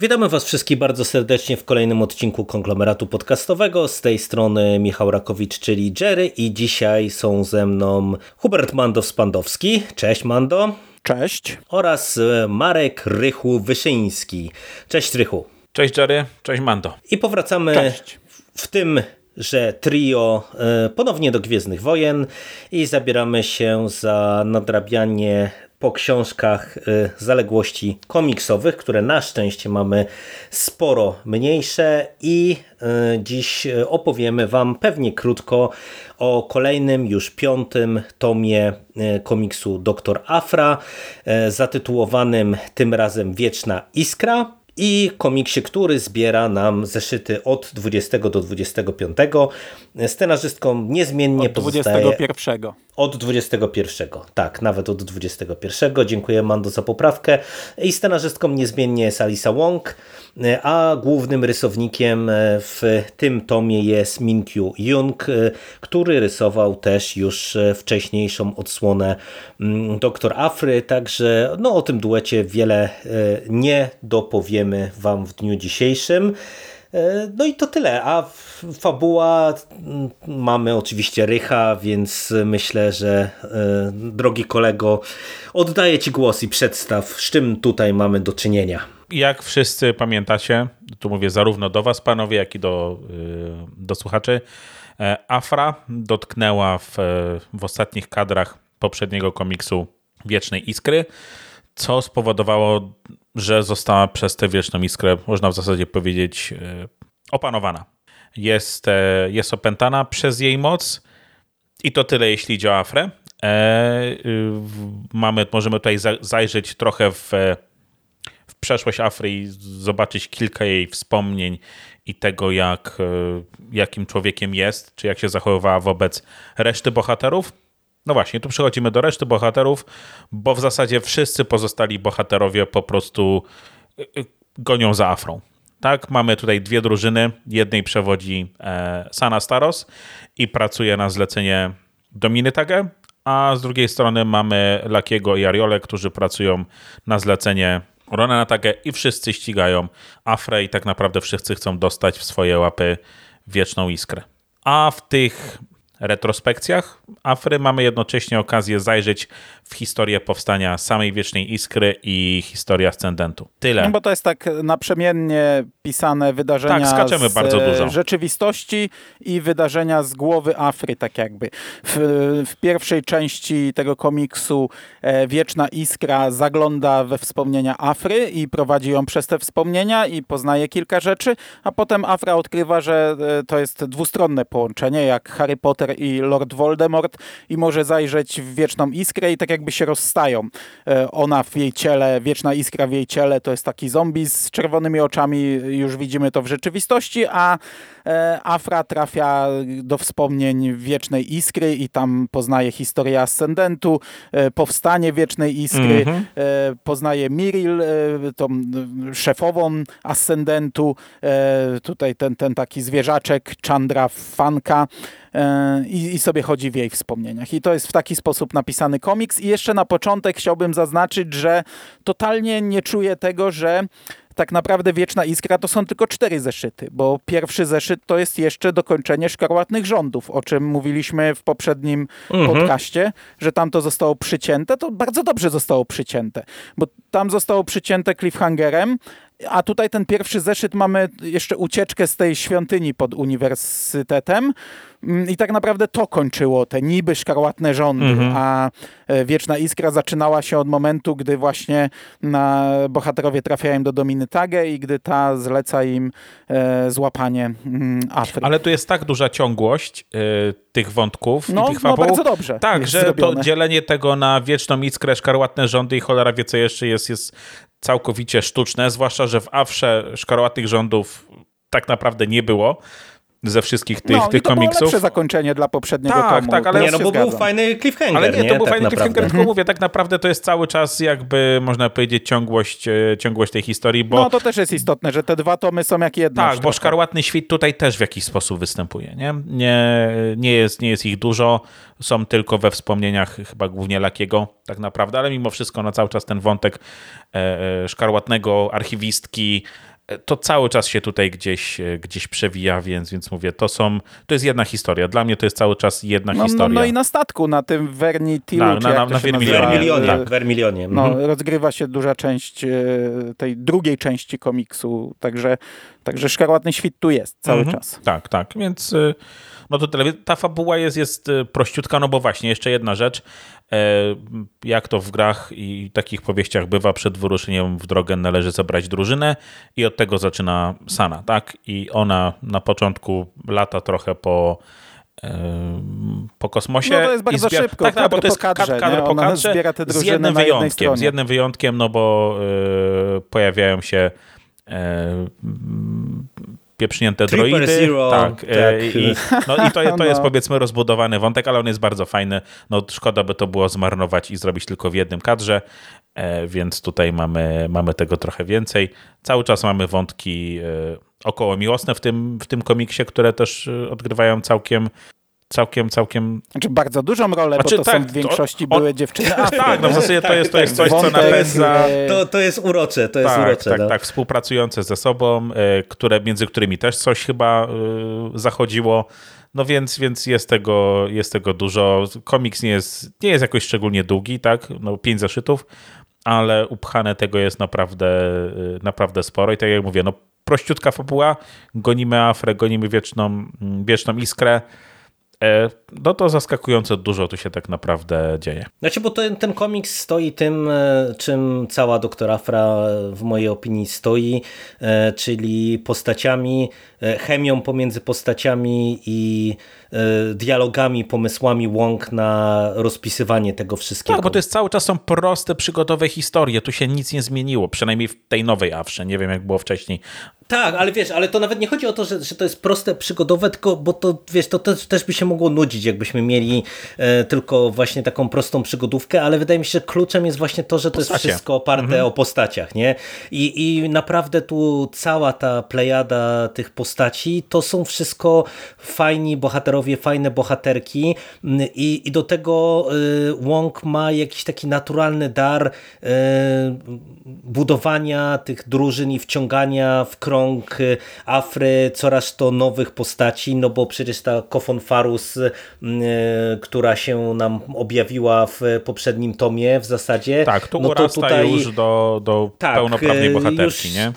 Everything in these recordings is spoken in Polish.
Witamy Was wszystkich bardzo serdecznie w kolejnym odcinku konglomeratu podcastowego. Z tej strony Michał Rakowicz, czyli Jerry, i dzisiaj są ze mną Hubert Mandow-Spandowski. Cześć Mando. Cześć. Oraz Marek Rychu Wyszyński. Cześć Rychu. Cześć Jerry, cześć Mando. I powracamy Cześć. w tym że trio e, ponownie do Gwiezdnych Wojen i zabieramy się za nadrabianie po książkach y, zaległości komiksowych, które na szczęście mamy sporo mniejsze i y, dziś opowiemy Wam pewnie krótko o kolejnym, już piątym tomie y, komiksu Doktor Afra, zatytułowanym tym razem Wieczna Iskra i komiksie, który zbiera nam zeszyty od 20 do 25. Scenarzystką niezmiennie od pozostaje... 21. Od 21, tak, nawet od 21. Dziękuję Mando za poprawkę. I scenarzystką niezmiennie jest Alisa Wong, a głównym rysownikiem w tym tomie jest Minkyu Jung, który rysował też już wcześniejszą odsłonę mm, Doktor Afry, także no, o tym duecie wiele e, nie dopowiemy Wam w dniu dzisiejszym. E, no i to tyle, a fabuła mm, mamy oczywiście Rycha, więc myślę, że e, drogi kolego, oddaję Ci głos i przedstaw, z czym tutaj mamy do czynienia. Jak wszyscy pamiętacie, tu mówię zarówno do Was, panowie, jak i do, e, do słuchaczy, Afra dotknęła w, w ostatnich kadrach poprzedniego komiksu Wiecznej Iskry, co spowodowało że została przez tę wieczną iskrę, można w zasadzie powiedzieć, e, opanowana. Jest, e, jest opętana przez jej moc i to tyle, jeśli idzie o Afrę. E, mamy, możemy tutaj zajrzeć trochę w przeszłość Afry i zobaczyć kilka jej wspomnień i tego, jak, jakim człowiekiem jest, czy jak się zachowywała wobec reszty bohaterów. No właśnie, tu przechodzimy do reszty bohaterów, bo w zasadzie wszyscy pozostali bohaterowie po prostu y, y, gonią za Afrą. Tak, mamy tutaj dwie drużyny. Jednej przewodzi e, Sana Staros i pracuje na zlecenie Dominy Tage, a z drugiej strony mamy Lakiego i Ariole, którzy pracują na zlecenie Ronana Tage i wszyscy ścigają Afrę i tak naprawdę wszyscy chcą dostać w swoje łapy wieczną iskrę. A w tych retrospekcjach Afry mamy jednocześnie okazję zajrzeć w historię powstania samej Wiecznej Iskry i historię Ascendentu. Tyle. No bo to jest tak naprzemiennie pisane wydarzenia tak, skaczemy z bardzo dużo. rzeczywistości i wydarzenia z głowy Afry, tak jakby. W, w pierwszej części tego komiksu e, Wieczna Iskra zagląda we wspomnienia Afry i prowadzi ją przez te wspomnienia i poznaje kilka rzeczy, a potem Afra odkrywa, że e, to jest dwustronne połączenie, jak Harry Potter i Lord Voldemort i może zajrzeć w Wieczną Iskrę i tak jakby się rozstają. E, ona w jej ciele, Wieczna Iskra w jej ciele to jest taki zombie z czerwonymi oczami, już widzimy to w rzeczywistości, a e, Afra trafia do wspomnień Wiecznej Iskry i tam poznaje historię Ascendentu, e, powstanie Wiecznej Iskry, mm -hmm. poznaje Miril, tą szefową Ascendentu, tutaj ten, ten taki zwierzaczek Chandra Fanka, i, i sobie chodzi w jej wspomnieniach. I to jest w taki sposób napisany komiks. I jeszcze na początek chciałbym zaznaczyć, że totalnie nie czuję tego, że tak naprawdę Wieczna Iskra to są tylko cztery zeszyty, bo pierwszy zeszyt to jest jeszcze dokończenie szkarłatnych rządów, o czym mówiliśmy w poprzednim mhm. podcaście, że tam to zostało przycięte, to bardzo dobrze zostało przycięte, bo tam zostało przycięte cliffhangerem, a tutaj ten pierwszy zeszyt mamy jeszcze ucieczkę z tej świątyni pod uniwersytetem mm, i tak naprawdę to kończyło te niby szkarłatne rządy, mhm. a e, Wieczna Iskra zaczynała się od momentu, gdy właśnie na bohaterowie trafiają do Dominy Tage i gdy ta zleca im e, złapanie mm, Afry. Ale tu jest tak duża ciągłość e, tych wątków no, i tych fabuł. No bardzo dobrze. Tak, że zrobione. to dzielenie tego na Wieczną Iskrę, szkarłatne rządy i cholera wie co jeszcze jest, jest całkowicie sztuczne, zwłaszcza, że w Afrze szkarłatnych rządów tak naprawdę nie było ze wszystkich tych, no, tych i to komiksów. było lepsze zakończenie dla poprzedniego tak, tomu. Tak, ale nie, no bo był fajny cliffhanger. Ale nie, nie? to był tak fajny naprawdę. cliffhanger, tylko mówię, tak naprawdę to jest cały czas jakby, można powiedzieć, ciągłość, e, ciągłość tej historii, bo... No to też jest istotne, że te dwa tomy są jak jedno. Tak, bo Szkarłatny Świt tutaj też w jakiś sposób występuje, nie? Nie, nie, jest, nie jest ich dużo, są tylko we wspomnieniach chyba głównie Lakiego tak naprawdę, ale mimo wszystko na cały czas ten wątek e, e, Szkarłatnego, archiwistki, to cały czas się tutaj gdzieś, e, gdzieś przewija, więc, więc mówię, to są, to jest jedna historia. Dla mnie to jest cały czas jedna no, historia. No, no, i na statku, na tym Vernitilu, na, na, na, na Vermilionie. Tak, Vermilionie. No, mhm. rozgrywa się duża część e, tej drugiej części komiksu, także, także Szkarłatny Świt tu jest cały mhm. czas. Tak, tak, więc e, no to tyle. Ta fabuła jest, jest prościutka, no bo właśnie, jeszcze jedna rzecz, jak to w grach i takich powieściach bywa, przed wyruszeniem w drogę należy zebrać drużynę i od tego zaczyna Sana, tak? I ona na początku lata trochę po po kosmosie. No to jest bardzo zbiera... szybko, tak, tak, bo to jest kadrze, kadr po kadrze, zbiera te z jednym wyjątkiem, z jednym wyjątkiem, no bo y, pojawiają się y, pieprznięte Tripper droidy. Zero, tak, e, tak. I, no i to, to jest no. powiedzmy rozbudowany wątek, ale on jest bardzo fajny. No szkoda by to było zmarnować i zrobić tylko w jednym kadrze, e, więc tutaj mamy, mamy tego trochę więcej. Cały czas mamy wątki e, około miłosne w tym, w tym komiksie, które też odgrywają całkiem całkiem, całkiem... Znaczy bardzo dużą rolę, znaczy, bo to tak, są w większości to, były dziewczyny Afry. Tak, no w zasadzie to jest, to jest coś, co napędza... To, to jest urocze, to jest tak, urocze. Tak, no. tak, współpracujące ze sobą, e, które, między którymi też coś chyba e, zachodziło. No więc, więc jest, tego, jest tego dużo. Komiks nie jest, nie jest jakoś szczególnie długi, tak? No pięć zaszytów, ale upchane tego jest naprawdę, e, naprawdę sporo. I tak jak mówię, no prościutka fabuła, gonimy Afrę, gonimy wieczną, wieczną iskrę, E, no to zaskakująco dużo tu się tak naprawdę dzieje. Znaczy, bo ten, ten komiks stoi tym, e, czym cała doktora Afra w mojej opinii stoi, e, czyli postaciami, chemią pomiędzy postaciami i dialogami, pomysłami Wong na rozpisywanie tego wszystkiego. Tak, bo to jest cały czas są proste, przygodowe historie. Tu się nic nie zmieniło, przynajmniej w tej nowej Afrze. Nie wiem, jak było wcześniej. Tak, ale wiesz, ale to nawet nie chodzi o to, że, że to jest proste, przygodowe, tylko bo to, wiesz, to też, też by się mogło nudzić, jakbyśmy mieli e, tylko właśnie taką prostą przygodówkę, ale wydaje mi się, że kluczem jest właśnie to, że to Postacie. jest wszystko oparte mhm. o postaciach, nie? I, I naprawdę tu cała ta plejada tych postaci, to są wszystko fajni bohaterowie, fajne bohaterki i, i do tego y, Wong ma jakiś taki naturalny dar y, budowania tych drużyn i wciągania w krąg y, Afry, coraz to nowych postaci, no bo przecież ta Kofon Farus, która się nam objawiła w poprzednim tomie w zasadzie. Tak, tu no to tutaj już do, do tak, pełnoprawnej bohaterki, nie?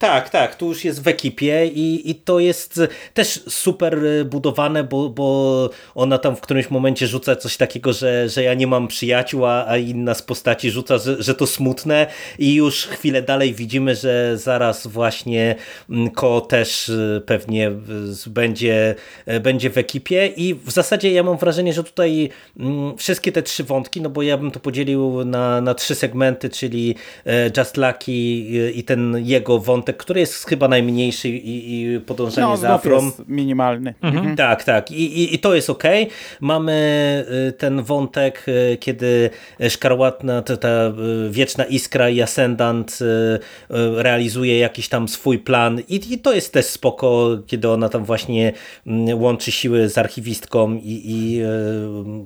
Tak, tak, tu już jest w ekipie i, i to jest też super budowane, bo, bo ona tam w którymś momencie rzuca coś takiego, że, że ja nie mam przyjaciół, a, inna z postaci rzuca, że, że to smutne. I już chwilę dalej widzimy, że zaraz właśnie mm, Ko też y, pewnie będzie, będzie w ekipie. I w zasadzie ja mam wrażenie, że tutaj mm, wszystkie te trzy wątki, no bo ja bym to podzielił na, na trzy segmenty, czyli Just Lucky i ten jego wątek wątek, który jest chyba najmniejszy i, i podążanie no, za Afrą. jest minimalny. Mhm. mhm. Tak, tak. I, i, I, to jest ok. Mamy y, ten wątek, y, kiedy Szkarłatna, ta, ta y, wieczna iskra i Ascendant realizuje jakiś tam swój plan i, i to jest też spoko, kiedy ona tam właśnie mm, łączy siły z archiwistką i, i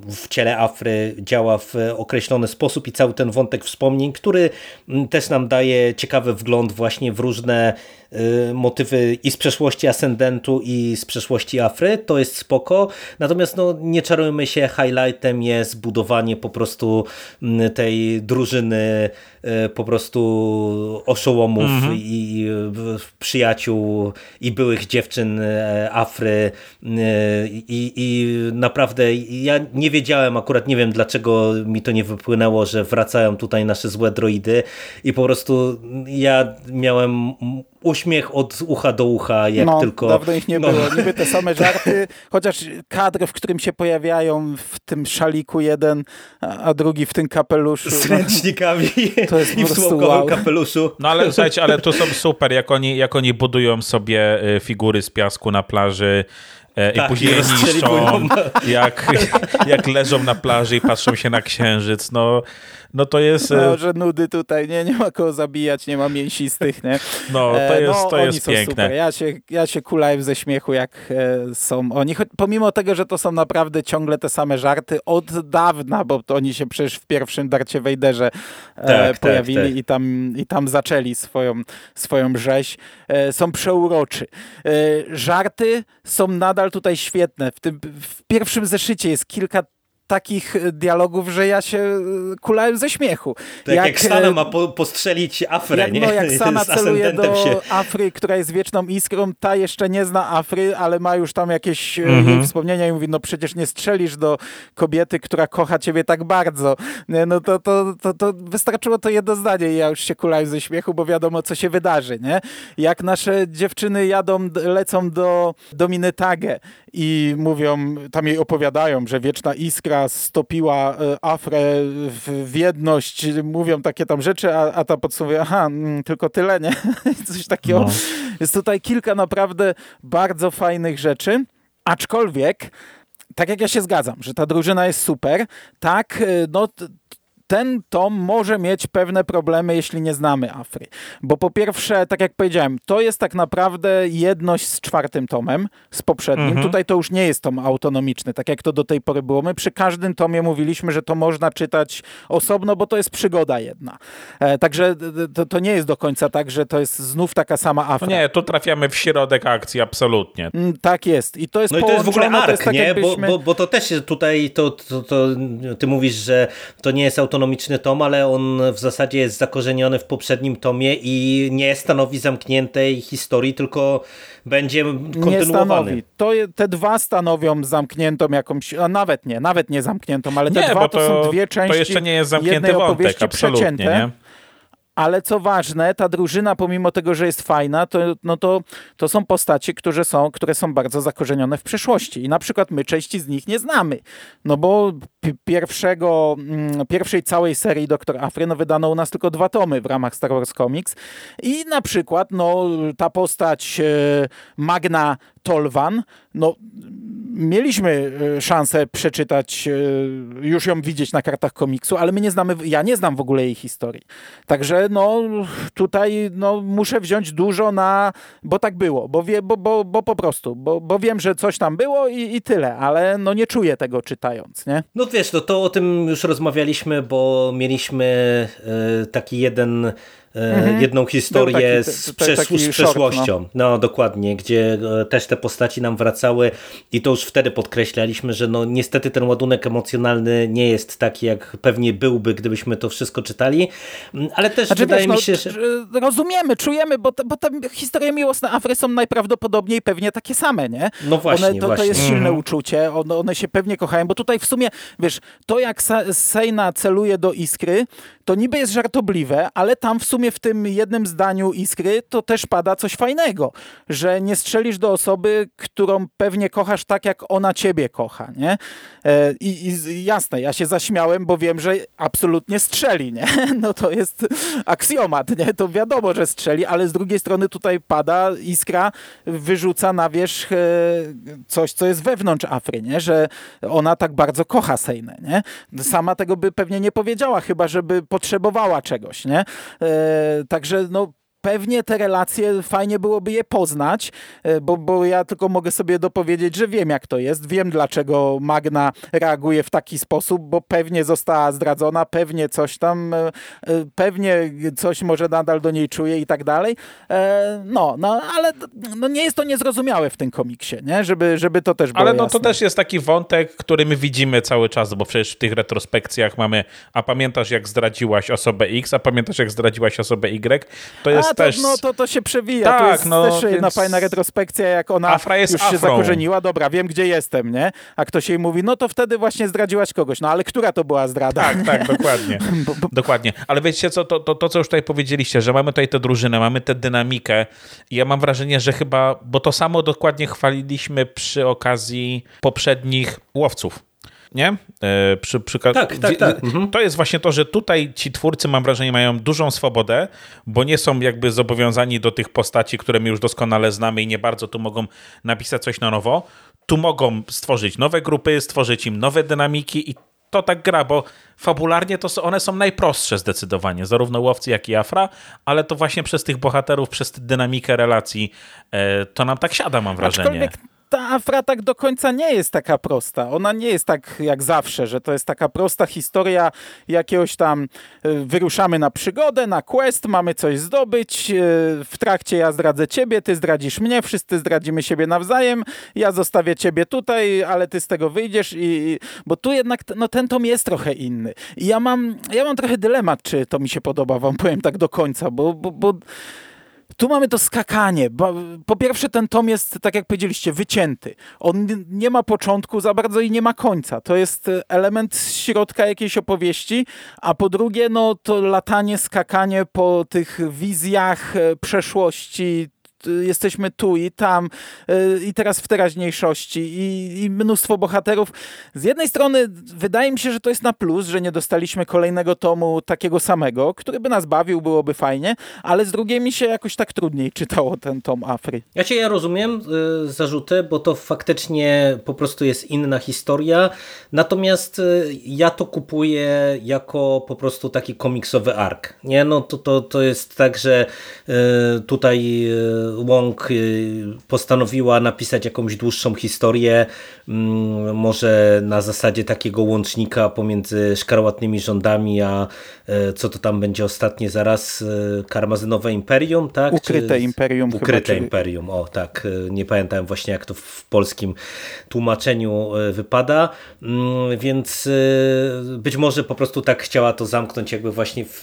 w ciele Afry działa w określony sposób i cały ten wątek wspomnień, który mm, też nam daje ciekawy wgląd właśnie w różne różne y, motywy i z przeszłości Ascendentu i z przeszłości Afry, to jest spoko, natomiast no, nie czarujmy się, highlightem jest budowanie po prostu mm, tej drużyny y, po prostu oszołomów -hmm. i przyjaciół i byłych dziewczyn y, Afry i, i naprawdę ja nie wiedziałem, akurat nie wiem dlaczego mi to nie wypłynęło, że wracają tutaj nasze złe droidy i po prostu ja miałem uśmiech od ucha do ucha, jak no, tylko... dawno ich nie no. było. Niby te same żarty, chociaż kadr, w którym się pojawiają w tym szaliku jeden, a drugi w tym kapeluszu. Z ręcznikami no, to jest i w słomkowym wow. kapeluszu. No ale słuchajcie, ale to są super, jak oni, jak oni budują sobie y, figury z piasku na plaży, i tak, później niszczą, jak, jak leżą na plaży i patrzą się na księżyc. No, no to jest... No, że nudy tutaj, nie, nie ma kogo zabijać, nie ma mięsistych, nie? No, to jest, no, to jest piękne. Super. Ja się, ja się kulałem ze śmiechu, jak e, są oni. Pomimo tego, że to są naprawdę ciągle te same żarty od dawna, bo to oni się przecież w pierwszym Darcie Wejderze e, tak, tak, pojawili tak, I, tam, i tam zaczęli swoją, swoją rzeź. E, są przeuroczy. E, żarty są nadal tutaj świetne. W, tym, w pierwszym zeszycie jest kilka takich e, dialogów, że ja się e, kulałem ze śmiechu. Tak jak, jak Sana e, ma po, postrzelić Afrę, jak, nie? No, jak Sana celuje do się... Afry, która jest wieczną iskrą, ta jeszcze nie zna Afry, ale ma już tam jakieś mhm. wspomnienia i mówi, no przecież nie strzelisz do kobiety, która kocha ciebie tak bardzo. Nie, no to, to, to, to wystarczyło to jedno zdanie i ja już się kulałem ze śmiechu, bo wiadomo, co się wydarzy, nie? Jak nasze dziewczyny jadą, lecą do, do Minetage i mówią, tam jej opowiadają, że wieczna iskra stopiła e, Afrę w jedność, mówią takie tam rzeczy, a, a ta podsumowuje, aha, mm, tylko tyle, nie? Coś takiego. No. Jest tutaj kilka naprawdę bardzo fajnych rzeczy, aczkolwiek tak jak ja się zgadzam, że ta drużyna jest super, tak, e, no ten tom może mieć pewne problemy, jeśli nie znamy Afry. Bo po pierwsze, tak jak powiedziałem, to jest tak naprawdę jedność z czwartym tomem, z poprzednim. Mhm. Tutaj to już nie jest tom autonomiczny, tak jak to do tej pory było. My przy każdym tomie mówiliśmy, że to można czytać osobno, bo to jest przygoda jedna. E, także to, to, nie jest do końca tak, że to jest znów taka sama Afra. No nie, tu trafiamy w środek akcji, absolutnie. Mm, tak jest. I to jest No i to jest w ogóle ark, tak nie? Jakbyśmy... Bo, bo, bo, to też tutaj, to, to, to, ty mówisz, że to nie jest autonomiczne autonomiczny tom, ale on w zasadzie jest zakorzeniony w poprzednim tomie i nie stanowi zamkniętej historii, tylko będzie kontynuowany. Nie stanowi. To, te dwa stanowią zamkniętą jakąś, a nawet nie, nawet nie zamkniętą, ale te nie, dwa to, to, są dwie części To jeszcze nie jest zamknięty wątek, absolutnie, przecięte. nie? Ale co ważne, ta drużyna, pomimo tego, że jest fajna, to, no to, to są postacie, które są, które są bardzo zakorzenione w przeszłości. I na przykład my części z nich nie znamy. No bo pierwszego, mm, pierwszej całej serii Doktor Afry no wydano u nas tylko dwa tomy w ramach Star Wars Comics. I na przykład no, ta postać e, Magna Tolwan, no mieliśmy e, szansę przeczytać, e, już ją widzieć na kartach komiksu, ale my nie znamy, ja nie znam w ogóle jej historii. Także no tutaj no, muszę wziąć dużo na, bo tak było, bo, wie, bo, bo, bo po prostu, bo, bo wiem, że coś tam było i, i tyle, ale no nie czuję tego czytając, nie? No wiesz, no to o tym już rozmawialiśmy, bo mieliśmy y, taki jeden Mhm. jedną historię taki, z, przesz z przeszłością. Short, no. no. dokładnie, gdzie e, też te postaci nam wracały i to już wtedy podkreślaliśmy, że no niestety ten ładunek emocjonalny nie jest taki, jak pewnie byłby, gdybyśmy to wszystko czytali, mm, ale też znaczy, wydaje wiesz, mi no, się, że... Rozumiemy, czujemy, bo te, bo te historie miłosne Afry są najprawdopodobniej pewnie takie same, nie? No właśnie, one, to, właśnie. to jest silne mhm. uczucie, one, one się pewnie kochają, bo tutaj w sumie, wiesz, to jak Sejna celuje do Iskry, to niby jest żartobliwe, ale tam w sumie w tym jednym zdaniu Iskry to też pada coś fajnego, że nie strzelisz do osoby, którą pewnie kochasz tak, jak ona ciebie kocha, nie? E, I, i jasne, ja się zaśmiałem, bo wiem, że absolutnie strzeli, nie? No to jest aksjomat, nie? To wiadomo, że strzeli, ale z drugiej strony tutaj pada Iskra, wyrzuca na wierzch e, coś, co jest wewnątrz Afry, nie? Że ona tak bardzo kocha Sejnę, nie? Sama tego by pewnie nie powiedziała, chyba żeby potrzebowała czegoś, nie? E, także no pewnie te relacje fajnie byłoby je poznać, e, bo, bo ja tylko mogę sobie dopowiedzieć, że wiem jak to jest, wiem dlaczego Magna reaguje w taki sposób, bo pewnie została zdradzona, pewnie coś tam, e, e, pewnie coś może nadal do niej czuje i tak dalej. No, no ale no, nie jest to niezrozumiałe w tym komiksie, nie? Żeby, żeby to też było Ale no jasne. to też jest taki wątek, który my widzimy cały czas, bo przecież w tych retrospekcjach mamy, a pamiętasz jak zdradziłaś osobę X, a pamiętasz jak zdradziłaś osobę Y? To jest też... no to, to się przewija. Tak, to jest no, też jedna fajna retrospekcja, jak ona już afrą. się zakorzeniła. Dobra, wiem, gdzie jestem, nie? A ktoś jej mówi, no to wtedy właśnie zdradziłaś kogoś. No ale która to była zdrada? Tak, tak, dokładnie. dokładnie. Ale wiecie co, to, to, to, co już tutaj powiedzieliście, że mamy tutaj tę drużynę, mamy tę dynamikę i ja mam wrażenie, że chyba, bo to samo dokładnie chwaliliśmy przy okazji poprzednich łowców nie? E, przy, przy, tak, tak, tak. Mhm. To jest właśnie to, że tutaj ci twórcy, mam wrażenie, mają dużą swobodę, bo nie są jakby zobowiązani do tych postaci, które my już doskonale znamy i nie bardzo tu mogą napisać coś na nowo. tu mogą stworzyć nowe grupy, stworzyć im nowe dynamiki i to tak gra, bo fabularnie to one są najprostsze zdecydowanie, zarówno Łowcy, jak i Afra, ale to właśnie przez tych bohaterów, przez dynamikę relacji e, to nam tak siada, mam wrażenie. Aczkolwiek ta afra tak do końca nie jest taka prosta. Ona nie jest tak jak zawsze, że to jest taka prosta historia jakiegoś tam e, wyruszamy na przygodę, na quest, mamy coś zdobyć, e, w trakcie ja zdradzę ciebie, ty zdradzisz mnie, wszyscy zdradzimy siebie nawzajem, ja zostawię ciebie tutaj, ale ty z tego wyjdziesz i, bo tu jednak no, ten tom jest trochę inny. I ja mam, ja mam trochę dylemat, czy to mi się podoba, wam powiem tak do końca, bo, bo, bo tu mamy to skakanie. Po pierwsze, ten tom jest, tak jak powiedzieliście, wycięty. On nie ma początku za bardzo i nie ma końca. To jest e, element środka jakiejś opowieści, a po drugie, no to latanie, skakanie po tych wizjach e, przeszłości, jesteśmy tu i tam y, i teraz w teraźniejszości i, i, mnóstwo bohaterów. Z jednej strony wydaje mi się, że to jest na plus, że nie dostaliśmy kolejnego tomu takiego samego, który by nas bawił, byłoby fajnie, ale z drugiej mi się jakoś tak trudniej czytało ten tom Afry. Ja cię ja rozumiem y, zarzuty, bo to faktycznie po prostu jest inna historia, natomiast y, ja to kupuję jako po prostu taki komiksowy ark. Nie, no to, to, to jest tak, że y, tutaj y, Wong y, postanowiła napisać jakąś dłuższą historię, mm, może na zasadzie takiego łącznika pomiędzy szkarłatnymi rządami, a e, co to tam będzie ostatnie zaraz, e, Karmazynowe Imperium, tak? Ukryte Czy... Imperium. Ukryte chyba, Imperium, o tak, e, nie pamiętałem właśnie jak to w polskim tłumaczeniu wypada, mm, więc być może po prostu tak chciała to zamknąć jakby właśnie w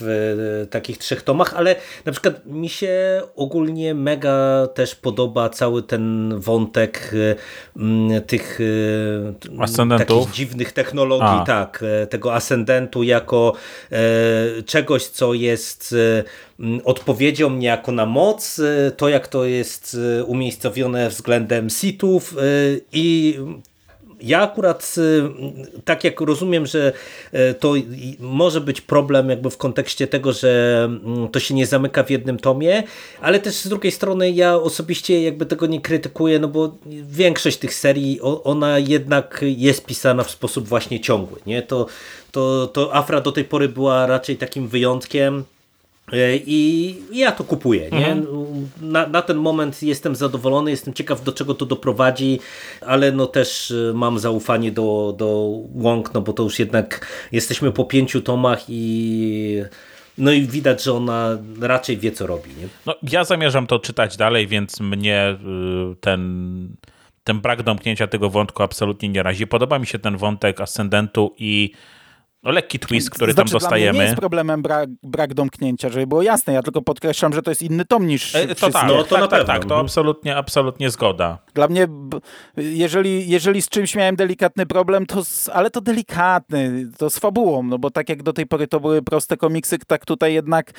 takich trzech tomach, ale na przykład mi się ogólnie mega też podoba cały ten wątek mm, tych e, Ascendentów. takich dziwnych technologii, A. tak, e, tego ascendentu jako e, czegoś, co jest odpowiedzią niejako na moc, to jak to jest umiejscowione względem sitów i ja akurat y, tak jak rozumiem, że y, to może być problem jakby w kontekście tego, że mm, to się nie zamyka w jednym tomie, ale też z drugiej strony ja osobiście jakby tego nie krytykuję, no bo większość tych serii ona jednak jest pisana w sposób właśnie ciągły, nie? To, to, to Afra do tej pory była raczej takim wyjątkiem, I ja to kupuję. Nie? Mhm. Na, na, ten moment jestem zadowolony, jestem ciekaw do czego to doprowadzi, ale no też e, mam zaufanie do, do Wong, no bo to już jednak jesteśmy po pięciu tomach i no i widać, że ona raczej wie co robi. Nie? No, ja zamierzam to czytać dalej, więc mnie y, ten, ten brak domknięcia tego wątku absolutnie nie razi. Podoba mi się ten wątek ascendentu i no, lekki twist, który znaczy, tam dostajemy. nie jest problemem brak, brak domknięcia, żeby było jasne. Ja tylko podkreślam, że to jest inny tom niż e, to tak, no, to tak, na tak, tak, to absolutnie, absolutnie zgoda. Dla mnie, jeżeli, jeżeli z czymś miałem delikatny problem, to z, ale to delikatny, to z fabułą, no bo tak jak do tej pory to były proste komiksy, tak tutaj jednak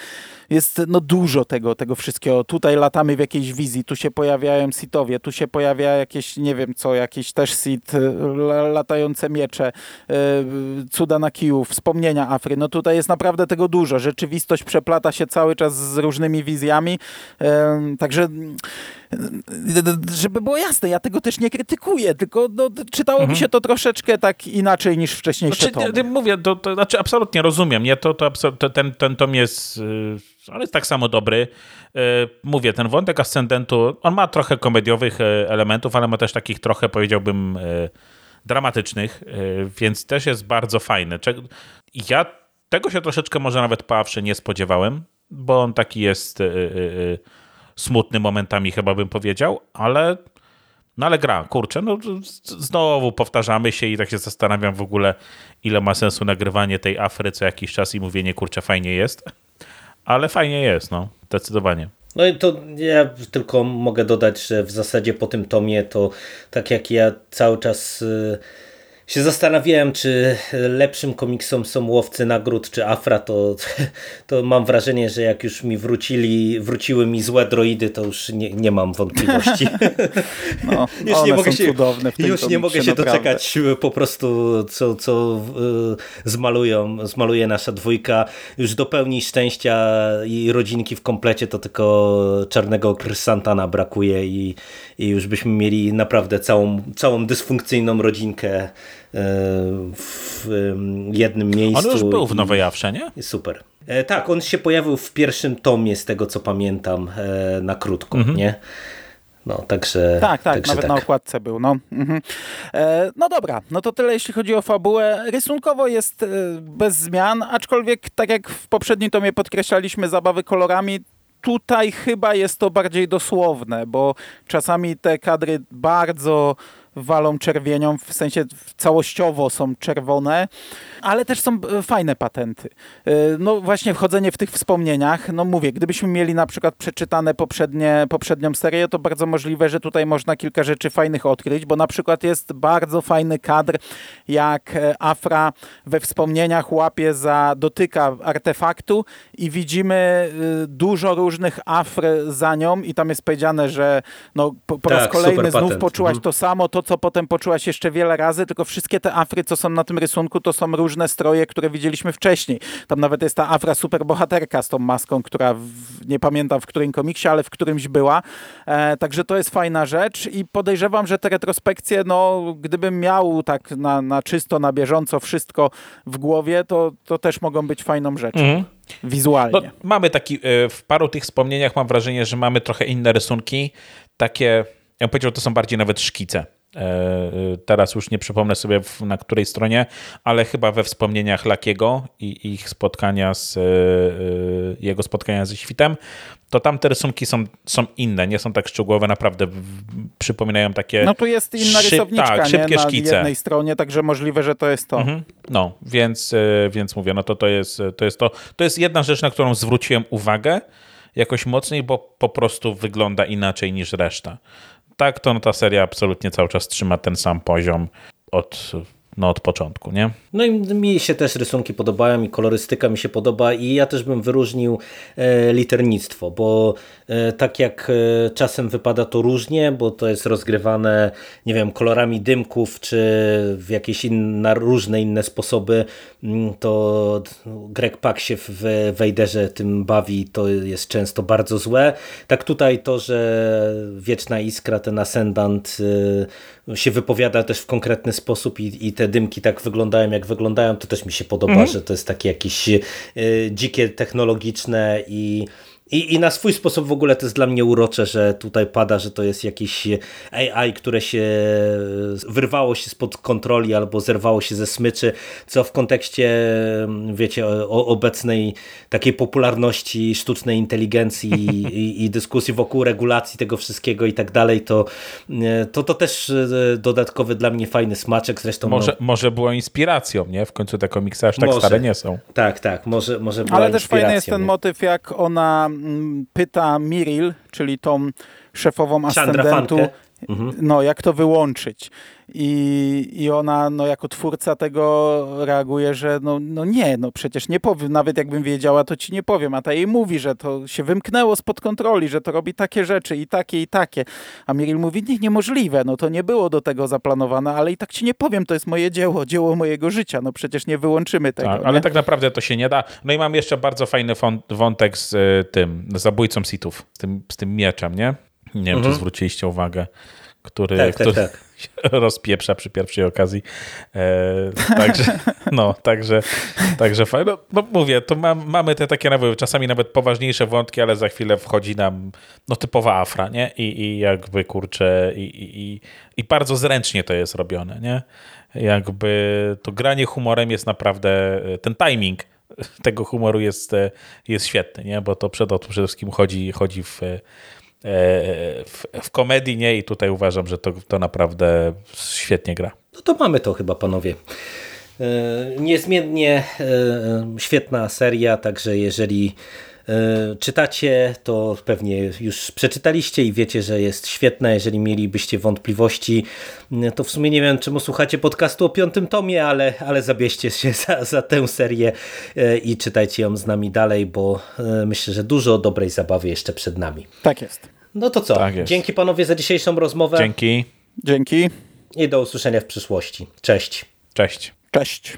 jest no dużo tego, tego wszystkiego. Tutaj latamy w jakiejś wizji, tu się pojawiają sitowie, tu się pojawia jakieś, nie wiem co, jakieś też sit, latające miecze, e, cuda na kiju, wspomnienia Afry. No tutaj jest naprawdę tego dużo. Rzeczywistość przeplata się cały czas z różnymi wizjami. Także żeby było jasne, ja tego też nie krytykuję, tylko no, czytało mhm. mi się to troszeczkę tak inaczej niż wcześniejsze znaczy, tomy. Mówię, to, to, znaczy absolutnie rozumiem, nie? To, to, to, ten, ten tom jest, ale jest tak samo dobry. Y, mówię, ten wątek ascendentu, on ma trochę komediowych y, elementów, ale ma też takich trochę, powiedziałbym, y, dramatycznych, y, więc też jest bardzo fajny. Ja tego się troszeczkę może nawet pawszy nie spodziewałem, bo on taki jest y, y, smutny momentami chyba bym powiedział, ale no ale gra, kurczę, no znowu powtarzamy się i tak się zastanawiam w ogóle, ile ma sensu nagrywanie tej Afry co jakiś czas i mówienie, kurczę, fajnie jest. Ale fajnie jest, no, zdecydowanie. No i to ja tylko mogę dodać, że w zasadzie po tym tomie to tak jak ja cały czas y, się zastanawiałem, czy lepszym komiksom są Łowcy Nagród czy Afra, to, to mam wrażenie, że jak już mi wrócili, wróciły mi złe droidy, to już nie, nie mam wątpliwości. No, już nie mogę się, już nie mogę się doczekać po prostu, co, co y, zmalują, zmaluje nasza dwójka. Już do pełni szczęścia i rodzinki w komplecie to tylko czarnego Krysantana brakuje i, i już byśmy mieli naprawdę całą, całą dysfunkcyjną rodzinkę e, w jednym miejscu. On już był w Nowej Afrze, nie? Super. E, tak, on się pojawił w pierwszym tomie, z tego co pamiętam, e, na krótko, mhm. nie? No, także, tak, tak, nawet tak. na okładce był. No. Mhm. E, no dobra, no to tyle jeśli chodzi o fabułę. Rysunkowo jest e, bez zmian, aczkolwiek tak jak w poprzednim tomie podkreślaliśmy zabawy kolorami, tutaj chyba jest to bardziej dosłowne, bo czasami te kadry bardzo walą czerwienią, w sensie całościowo są czerwone, ale też są e, fajne patenty. E, no właśnie wchodzenie w tych wspomnieniach, no mówię, gdybyśmy mieli na przykład przeczytane poprzednie, poprzednią serię, to bardzo możliwe, że tutaj można kilka rzeczy fajnych odkryć, bo na przykład jest bardzo fajny kadr, jak e, Afra we wspomnieniach łapie za, dotyka artefaktu i widzimy dużo różnych Afr za nią i tam jest powiedziane, że no, po, po tak, raz kolejny znów patent. poczułaś mhm. to samo, to co potem poczułaś jeszcze wiele razy, tylko wszystkie te Afry, co są na tym rysunku, to są różne stroje, które widzieliśmy wcześniej. Tam nawet jest ta Afra superbohaterka z tą maską, która w, nie pamiętam w którym komiksie, ale w którymś była. E, także to jest fajna rzecz i podejrzewam, że te retrospekcje, no gdybym miał tak na, na czysto, na bieżąco wszystko w głowie, to, to też mogą być fajną rzeczą. Mhm. Wizualnie. No, mamy taki, e, w paru tych wspomnieniach mam wrażenie, że mamy trochę inne rysunki, takie, ja bym powiedział, to są bardziej nawet szkice teraz już nie przypomnę sobie na której stronie, ale chyba we wspomnieniach Lakiego i ich spotkania z e, e, jego spotkania ze świtem, to tam te rysunki są, są inne, nie są tak szczegółowe, naprawdę przypominają takie... No tu jest inna szyb, rysowniczka tak, szybkie na szkice. jednej stronie, także możliwe, że to jest to. Mhm. No, więc, więc mówię, no to, to, jest, to jest to. To jest jedna rzecz, na którą zwróciłem uwagę jakoś mocniej, bo po prostu wygląda inaczej niż reszta tak, to no, ta seria absolutnie cały czas trzyma ten sam poziom od no, od początku, nie? No i mi się też rysunki podobają i kolorystyka mi się podoba i ja też bym wyróżnił e, liternictwo, bo e, tak jak e, czasem wypada to różnie, bo to jest rozgrywane, nie wiem, kolorami dymków, czy w jakieś inne, różne inne sposoby, mm, to Greg Pak się w Wejderze tym bawi, to jest często bardzo złe. Tak tutaj to, że Wieczna Iskra, ten Ascendant się wypowiada też w konkretny sposób i, i te dymki tak wyglądają, jak wyglądają, to też mi się podoba, mm -hmm. że to jest takie jakieś y, dzikie, technologiczne i i, I na swój sposób w ogóle to jest dla mnie urocze, że tutaj pada, że to jest jakieś AI, które się wyrwało się spod kontroli albo zerwało się ze smyczy, co w kontekście, wiecie, o, obecnej takiej popularności sztucznej inteligencji i, i, dyskusji wokół regulacji tego wszystkiego i tak dalej, to to, to też dodatkowy dla mnie fajny smaczek. Zresztą może, no, może było inspiracją, nie? W końcu te komiksy aż tak może, stare nie są. Tak, tak, może, może była Ale też fajny jest ten nie? motyw, jak ona pyta Miril, czyli tą szefową ascendentu, mhm. no jak to wyłączyć. I, I ona no, jako twórca tego reaguje, że no, no nie, no przecież nie powiem, nawet jakbym wiedziała, to ci nie powiem. A ta jej mówi, że to się wymknęło spod kontroli, że to robi takie rzeczy i takie i takie. A Miril mówi, nie, niemożliwe, no to nie było do tego zaplanowane, ale i tak ci nie powiem, to jest moje dzieło, dzieło mojego życia, no przecież nie wyłączymy tego. Tak, ale tak naprawdę to się nie da. No i mam jeszcze bardzo fajny wątek z y, tym, z zabójcą sitów, z tym, z tym mieczem, nie? Nie wiem, mhm. czy zwróciliście uwagę, który, tak, który, tak, tak rozpieprza przy pierwszej okazji. E, także, no, także, także fajnie. No, no, mówię, to mam, mamy te takie nawet, czasami nawet poważniejsze wątki, ale za chwilę wchodzi nam no, typowa afra, nie? I, i jakby kurczę, i, i, i bardzo zręcznie to jest robione, nie? Jakby to granie humorem jest naprawdę, ten timing tego humoru jest, jest świetny, nie? Bo to przede wszystkim chodzi, chodzi w E, w, w komedii nie i tutaj uważam, że to, to naprawdę świetnie gra. No to mamy to chyba panowie. E, niezmiennie e, świetna seria, także jeżeli czytacie, to pewnie już przeczytaliście i wiecie, że jest świetna. Jeżeli mielibyście wątpliwości, to w sumie nie wiem, czemu słuchacie podcastu o piątym tomie, ale, ale zabierzcie się za, za tę serię i czytajcie ją z nami dalej, bo myślę, że dużo dobrej zabawy jeszcze przed nami. Tak jest. No to co? Tak Dzięki panowie za dzisiejszą rozmowę. Dzięki. Dzięki. I do usłyszenia w przyszłości. Cześć. Cześć. Cześć.